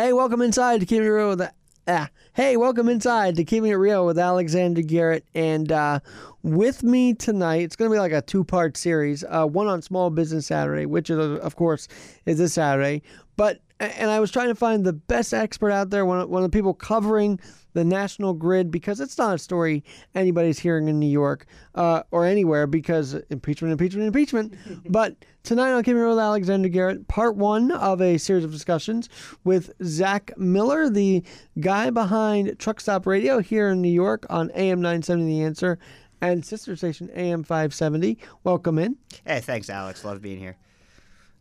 Hey, welcome inside to Keeping It Real with ah. Hey, welcome inside to Keeping It Real with Alexander Garrett, and uh, with me tonight, it's going to be like a two-part series. Uh, one on Small Business Saturday, which is, of course is this Saturday, but and I was trying to find the best expert out there, one of, one of the people covering the national grid, because it's not a story anybody's hearing in New York uh, or anywhere, because impeachment, impeachment, impeachment. but tonight on Keeping It Real with Alexander Garrett, part one of a series of discussions with Zach Miller, the guy behind Truck Stop Radio here in New York on AM 970 The Answer and sister station AM 570. Welcome in. Hey, thanks, Alex. Love being here.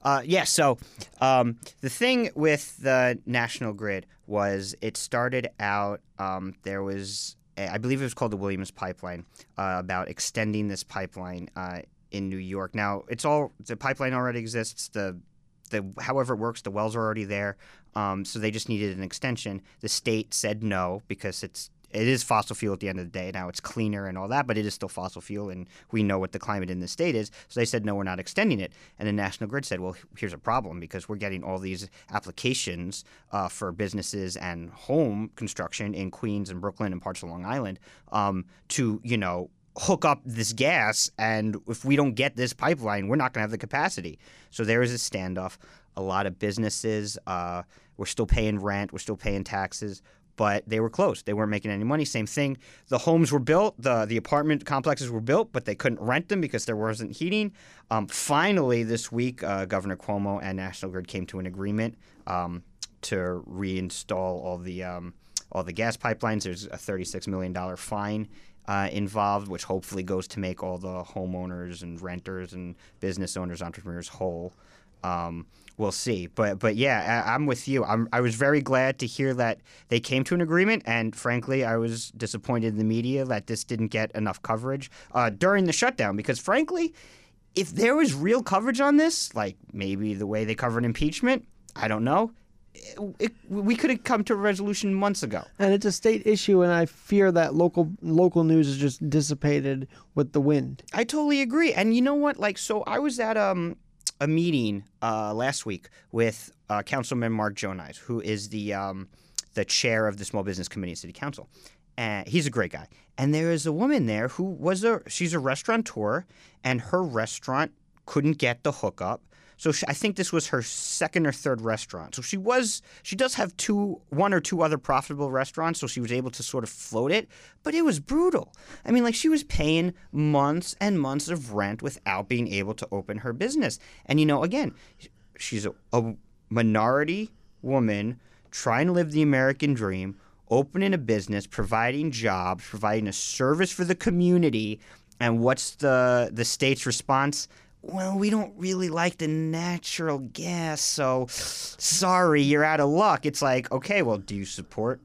Uh, yeah, so um, the thing with the national grid was it started out, um, there was, a, I believe it was called the Williams Pipeline, uh, about extending this pipeline uh, in New York. Now, it's all, the pipeline already exists. The the however it works, the wells are already there, um, so they just needed an extension. The state said no because it's it is fossil fuel at the end of the day. Now it's cleaner and all that, but it is still fossil fuel, and we know what the climate in the state is. So they said, no, we're not extending it. And the National Grid said, well, here's a problem because we're getting all these applications uh, for businesses and home construction in Queens and Brooklyn and parts of Long Island um, to, you know, hook up this gas. And if we don't get this pipeline, we're not going to have the capacity. So there is a standoff. A lot of businesses, uh, we're still paying rent, we're still paying taxes but they were closed. They weren't making any money. Same thing. The homes were built, the the apartment complexes were built, but they couldn't rent them because there wasn't heating. Um, finally, this week, uh, Governor Cuomo and National Grid came to an agreement um, to reinstall all the um, all the gas pipelines. There's a 36 million dollar fine. Uh, involved, which hopefully goes to make all the homeowners and renters and business owners, entrepreneurs whole. Um, we'll see. But but yeah, I, am with you. I'm, I was very glad to hear that they came to an agreement, and frankly, I was disappointed in the media that this didn't get enough coverage uh, during the shutdown because frankly, if there was real coverage on this, like maybe the way they covered impeachment, I don't know. It, it, we could have come to a resolution months ago. And it's a state issue, and I fear that local local news is just dissipated with the wind. I totally agree. And you know what? Like, so I was at um a meeting uh, last week with uh, Councilman Mark Gjonaj, who is the um, the chair of the Small Business Committee in City Council. And he's a great guy. And there is a woman there who was a she's a restaurateur, and her restaurant couldn't get the hookup so she, I think this was her second or third restaurant. So she was she does have two one or two other profitable restaurants, so she was able to sort of float it, but it was brutal. I mean, like she was paying months and months of rent without being able to open her business. And you know, again, she's a, a minority woman trying to live the American dream, opening a business, providing jobs, providing a service for the community. And what's the the state's response? Well, we don't really like the natural gas, so sorry, you're out of luck. It's like, okay, well, do you support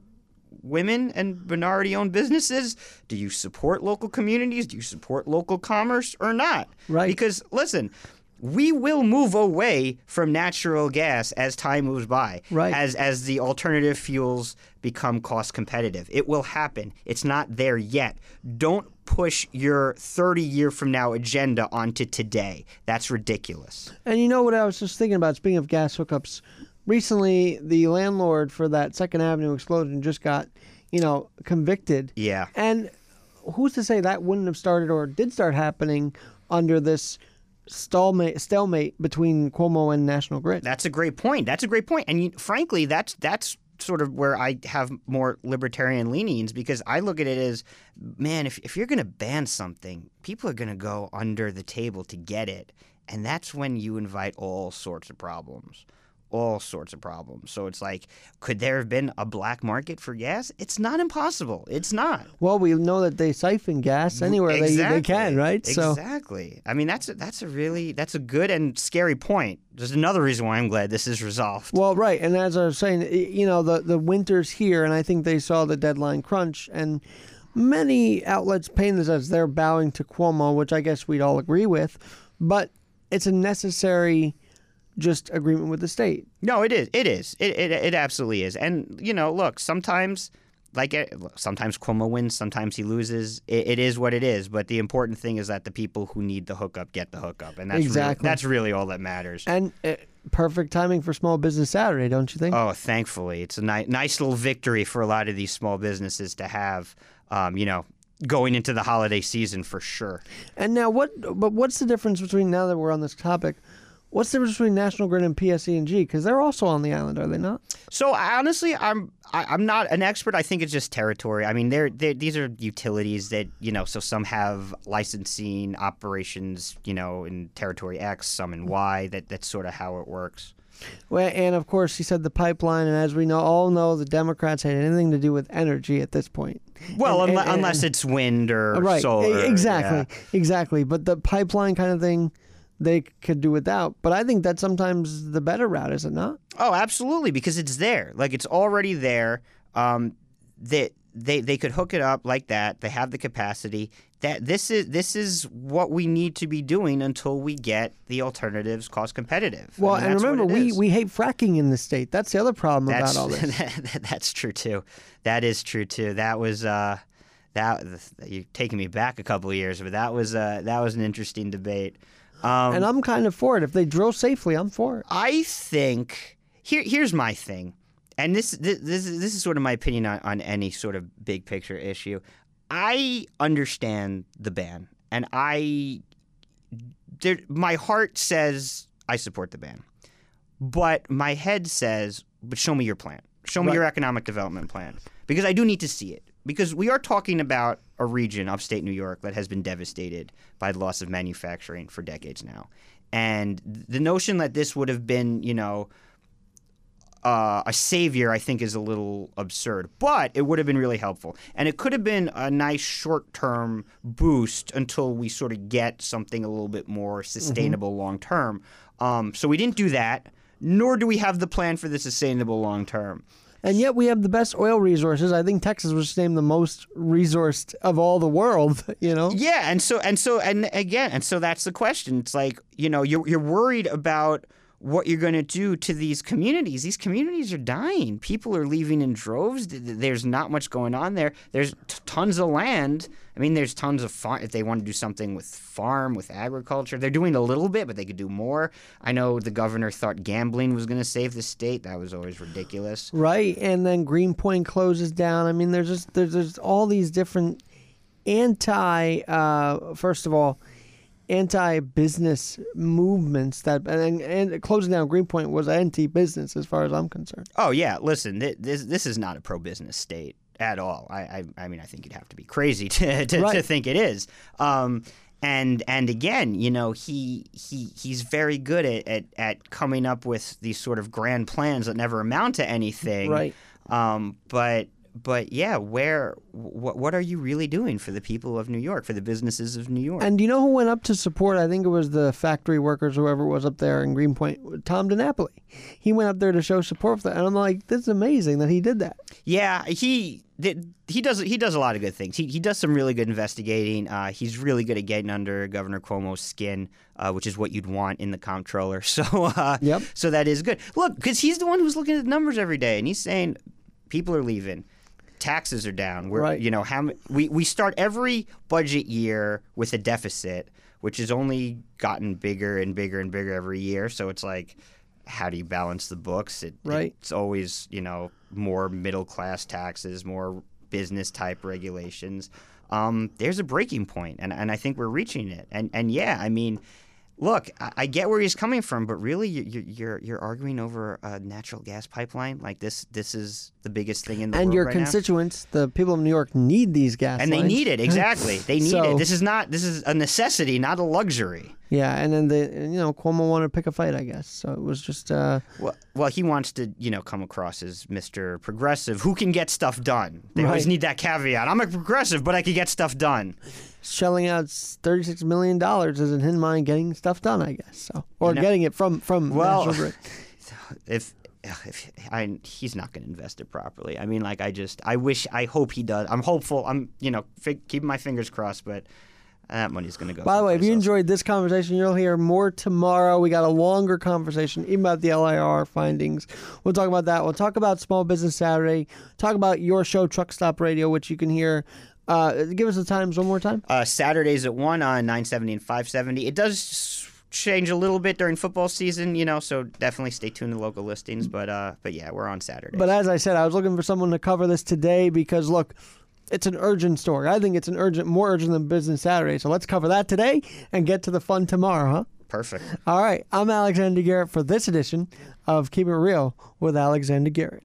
women and minority owned businesses? Do you support local communities? Do you support local commerce or not? Right. Because, listen, we will move away from natural gas as time moves by. Right. As as the alternative fuels become cost competitive. It will happen. It's not there yet. Don't push your 30 year from now agenda onto today. That's ridiculous. And you know what I was just thinking about speaking of gas hookups, recently the landlord for that Second Avenue explosion just got, you know, convicted. Yeah. And who's to say that wouldn't have started or did start happening under this stalemate, stalemate between Cuomo and National Grid. That's a great point. That's a great point. And you, frankly, that's that's sort of where I have more libertarian leanings because I look at it as, man, if if you're going to ban something, people are going to go under the table to get it, and that's when you invite all sorts of problems all sorts of problems. So it's like, could there have been a black market for gas? It's not impossible. It's not. Well, we know that they siphon gas anywhere exactly. they, they can, right? So exactly. I mean, that's a, that's a really that's a good and scary point. There's another reason why I'm glad this is resolved. Well, right, and as I was saying, you know, the the winter's here, and I think they saw the deadline crunch and. Many outlets paint this as they're bowing to Cuomo, which I guess we'd all agree with, but it's a necessary just agreement with the state. No, it is. It is. It, it, it absolutely is. And, you know, look, sometimes like eh, sometimes Cuomo wins, sometimes he loses. It, it is what it is. But the important thing is that the people who need the hookup get the hookup, and that's exactly really, that's really all that matters. And uh, perfect timing for Small Business Saturday, don't you think? Oh, thankfully, it's a ni- nice little victory for a lot of these small businesses to have. Um, you know, going into the holiday season for sure. And now, what? But what's the difference between now that we're on this topic? What's the difference between National Grid and PSE&G? Because they're also on the island, are they not? So I- honestly, I'm I, I'm not an expert. I think it's just territory. I mean, they're, they're these are utilities that you know. So some have licensing operations, you know, in territory X, some in Y. That that's sort of how it works. Well, and of course, he said the pipeline, and as we know, all know, the Democrats had anything to do with energy at this point. Well, And- unle- and- unless it's wind or right? solar. exactly, yeah. exactly. But the pipeline kind of thing, they could do without. But I think that's sometimes the better route, is it not? Oh, absolutely, because it's there. Like it's already there. Um, that they, they could hook it up like that. They have the capacity. That this is this is what we need to be doing until we get the alternatives cost competitive. I Well, mean, and remember, we, is. we hate fracking in the state. That's the other problem that's about all this. that- that's true too. That is true too. That was uh, that you're taking me back a couple of years, but that was uh, that was an interesting debate. Um, and I'm kind of for it. If they drill safely, I'm for it. I think here here's my thing, and this this this is, this is sort of my opinion on, on any sort of big picture issue. I understand the ban, and I there, my heart says I support the ban, but my head says, but show me your plan. Show me Right. your economic development plan because I do need to see it. Because we are talking about a region, upstate New York, that has been devastated by the loss of manufacturing for decades now. And the notion that this would have been, you know, uh, a savior, I think, is a little absurd. But it would have been really helpful. And it could have been a nice short term boost until we sort of get something a little bit more sustainable long term. Um, so we didn't do that, nor do we have the plan for the sustainable long term. And yet we have the best oil resources. I think Texas was named the most resourced of all the world. You know. Yeah, and so and so and again, and so that's the question. It's like you know you're you're worried about what you're going to do to these communities. These communities are dying. People are leaving in droves. Th- th- There's not much going on there. There's t- tons of land. I mean, there's tons of farm. If they want to do something with farm, with agriculture, they're doing a little bit, but they could do more. I know the governor thought gambling was going to save the state. That was always ridiculous. Right, and then Greenpoint closes down. I mean, there's just there's, there's all these different anti. Uh, first of all, anti-business movements that and, and closing down Greenpoint was anti-business as far as I'm concerned. Oh yeah, listen, th- this this is not a pro business state at all. I, I I mean, I think you'd have to be crazy to to, to think it is. Um, and and again, you know, he he he's very good at, at at coming up with these sort of grand plans that never amount to anything. Right. Um, but but yeah, where what what are you really doing for the people of New York, for the businesses of New York? And do you know who went up to support? I think it was the factory workers, whoever was up there in Greenpoint. Tom DiNapoli. He went up there to show support for that, and I'm like, this is amazing that he did that. Yeah, he did- he does he does a lot of good things. He he does some really good investigating. Uh, he's really good at getting under Governor Cuomo's skin, uh, which is what you'd want in the comptroller. So uh, Yep. so that is good. Look, because he's the one who's looking at the numbers every day, and he's saying people are leaving. Taxes are down. We're, Right. You know how we we start every budget year with a deficit, which has only gotten bigger and bigger and bigger every year. So it's like, how do you balance the books? It, Right. It's always you know more middle class taxes, more business type regulations. Um, there's a breaking point, and and I think we're reaching it. And and yeah, I mean. Look, I, I get where he's coming from, but really, you- you- you're you're arguing over a natural gas pipeline. Like this, this is the biggest thing in the And world your right now. And your constituents, the people of New York, need these gas And they need it exactly. They need So- it. This is not. This is a necessity, not a luxury. Yeah, and then the you know Cuomo wanted to pick a fight, I guess. So it was just uh, Well, well, he wants to, you know, come across as Mr. Progressive, who can get stuff done. They always need that caveat. I'm a progressive, but I can get stuff done. Shelling out thirty six million dollars isn't in mind getting stuff done, I guess. So or know- getting it from from Well, National Grid. If, if I, he's not going to invest it properly. I mean, like, I just, I wish, I hope he does. I'm hopeful. I'm, you know, fig, keeping my fingers crossed, but that money's going to go. By the way, if you enjoyed this conversation, you'll hear more tomorrow. We got a longer conversation, even about the LIR findings. We'll talk about that. We'll talk about Small Business Saturday. Talk about your show, Truck Stop Radio, which you can hear. Uh, give us the times one more time. Uh, Saturdays at 1 on 970 and 570. It does change a little bit during football season, you know. So definitely stay tuned to local listings. But uh, but yeah, we're on Saturday. But as I said, I was looking for someone to cover this today because look, it's an urgent story. I think it's an urgent, more urgent than Business Saturday. So let's cover that today and get to the fun tomorrow, huh? Perfect. All right, I'm Alexander Garrett for this edition of Keep It Real with Alexander Garrett.